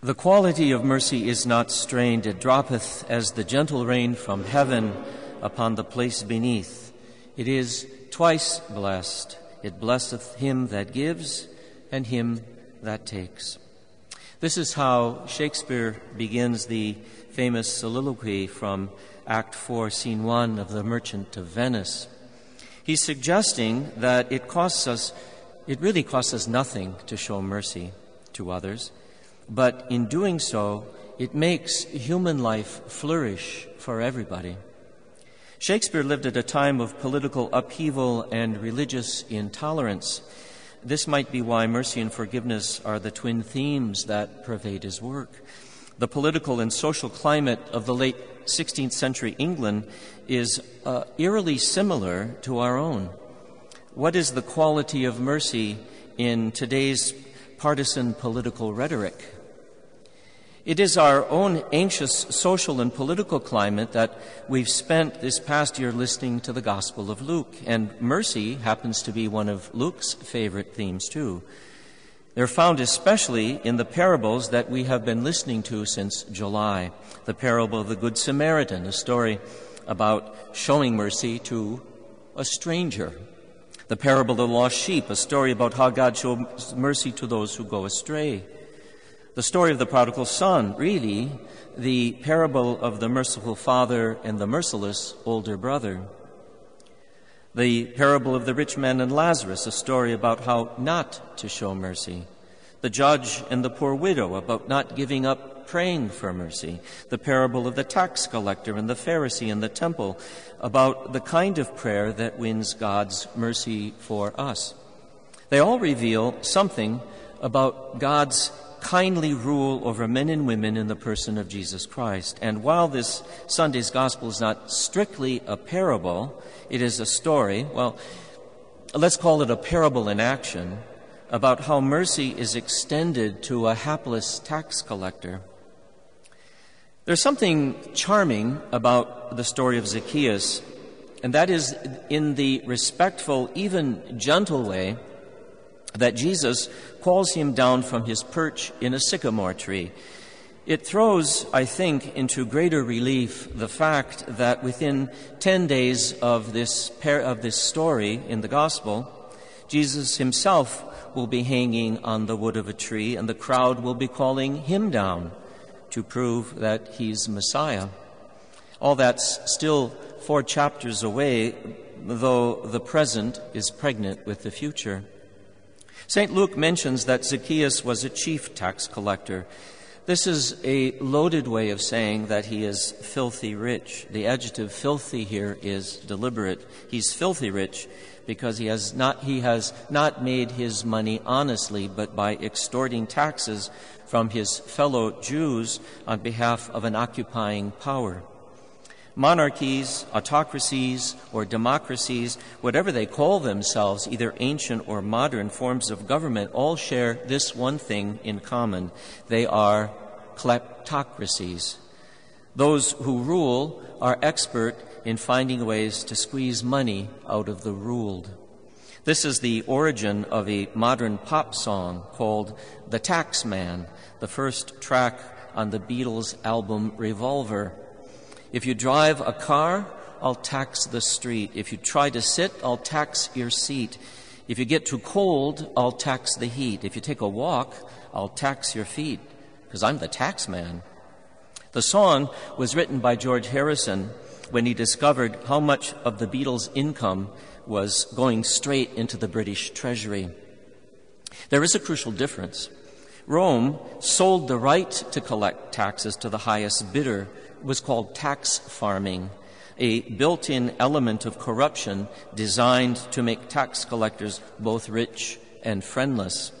The quality of mercy is not strained, it droppeth as the gentle rain from heaven upon the place beneath. It is twice blessed. It blesseth him that gives and him that takes. This is how Shakespeare begins the famous soliloquy from Act 4, Scene 1 of The Merchant of Venice. He's suggesting that it costs us, it really costs us nothing to show mercy to others but in doing so, it makes human life flourish for everybody. Shakespeare lived at a time of political upheaval and religious intolerance. This might be why mercy and forgiveness are the twin themes that pervade his work. The political and social climate of the late 16th century England is uh, eerily similar to our own. What is the quality of mercy in today's partisan political rhetoric? It is our own anxious social and political climate that we've spent this past year listening to the Gospel of Luke, and mercy happens to be one of Luke's favorite themes, too. They're found especially in the parables that we have been listening to since July. The parable of the Good Samaritan, a story about showing mercy to a stranger. The parable of the lost sheep, a story about how God shows mercy to those who go astray. The story of the prodigal son, really, the parable of the merciful father and the merciless older brother. The parable of the rich man and Lazarus, a story about how not to show mercy. The judge and the poor widow, about not giving up praying for mercy. The parable of the tax collector and the Pharisee in the temple, about the kind of prayer that wins God's mercy for us. They all reveal something about God's kindly rule over men and women in the person of Jesus Christ. And while this Sunday's gospel is not strictly a parable, it is a story, well, let's call it a parable in action, about how mercy is extended to a hapless tax collector. There's something charming about the story of Zacchaeus, and that is in the respectful, even gentle way that Jesus calls him down from his perch in a sycamore tree. It throws, I think, into greater relief the fact that within 10 days of this, par- of this story in the Gospel, Jesus himself will be hanging on the wood of a tree, and the crowd will be calling him down to prove that he's Messiah. All that's still four chapters away, though the present is pregnant with the future. St. Luke mentions that Zacchaeus was a chief tax collector. This is a loaded way of saying that he is filthy rich. The adjective filthy here is deliberate. He's filthy rich because he has not, he has not made his money honestly, but by extorting taxes from his fellow Jews on behalf of an occupying power. Monarchies, autocracies, or democracies, whatever they call themselves, either ancient or modern forms of government, all share this one thing in common. They are kleptocracies. Those who rule are expert in finding ways to squeeze money out of the ruled. This is the origin of a modern pop song called The Taxman, the first track on the Beatles album Revolver. If you drive a car, I'll tax the street. If you try to sit, I'll tax your seat. If you get too cold, I'll tax the heat. If you take a walk, I'll tax your feet, because I'm the tax man. The song was written by George Harrison when he discovered how much of the Beatles' income was going straight into the British Treasury. There is a crucial difference. Rome sold the right to collect taxes to the highest bidder it was called tax farming, a built in element of corruption designed to make tax collectors both rich and friendless.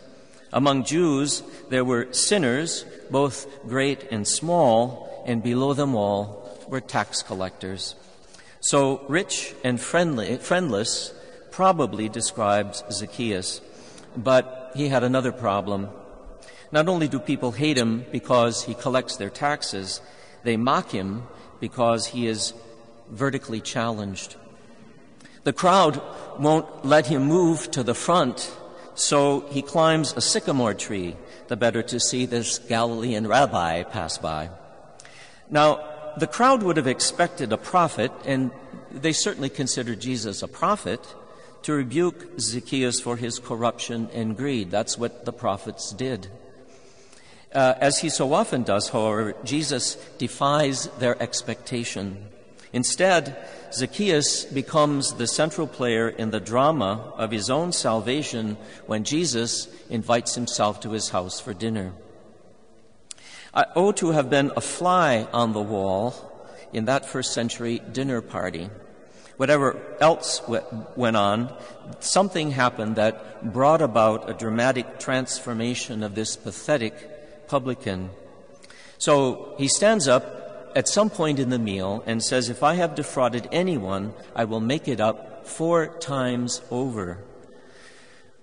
Among Jews, there were sinners, both great and small, and below them all were tax collectors. So, rich and friendly, friendless probably describes Zacchaeus, but he had another problem. Not only do people hate him because he collects their taxes, they mock him because he is vertically challenged. The crowd won't let him move to the front So he climbs a sycamore tree, the better to see this Galilean rabbi pass by. Now, the crowd would have expected a prophet, and they certainly considered Jesus a prophet, to rebuke Zacchaeus for his corruption and greed. That's what the prophets did. Uh, as he so often does, however, Jesus defies their expectation. Instead, Zacchaeus becomes the central player in the drama of his own salvation when Jesus invites himself to his house for dinner. I owe to have been a fly on the wall in that first century dinner party. Whatever else went on, something happened that brought about a dramatic transformation of this pathetic publican. So he stands up at some point in the meal and says, If I have defrauded anyone, I will make it up four times over.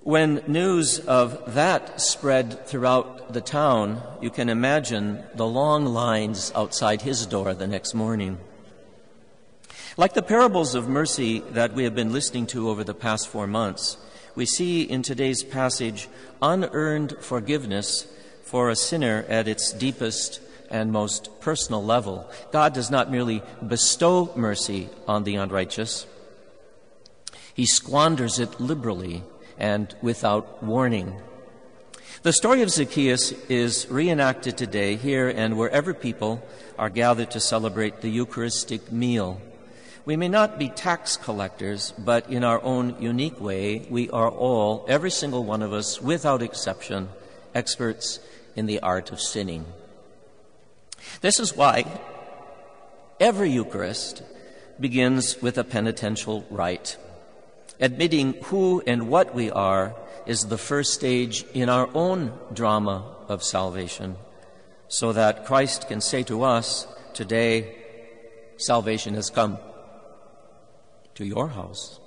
When news of that spread throughout the town, you can imagine the long lines outside his door the next morning. Like the parables of mercy that we have been listening to over the past four months, we see in today's passage unearned forgiveness for a sinner at its deepest and most personal level. God does not merely bestow mercy on the unrighteous, He squanders it liberally and without warning. The story of Zacchaeus is reenacted today here and wherever people are gathered to celebrate the Eucharistic meal. We may not be tax collectors, but in our own unique way, we are all, every single one of us, without exception, experts in the art of sinning. This is why every Eucharist begins with a penitential rite. Admitting who and what we are is the first stage in our own drama of salvation, so that Christ can say to us, Today, salvation has come to your house.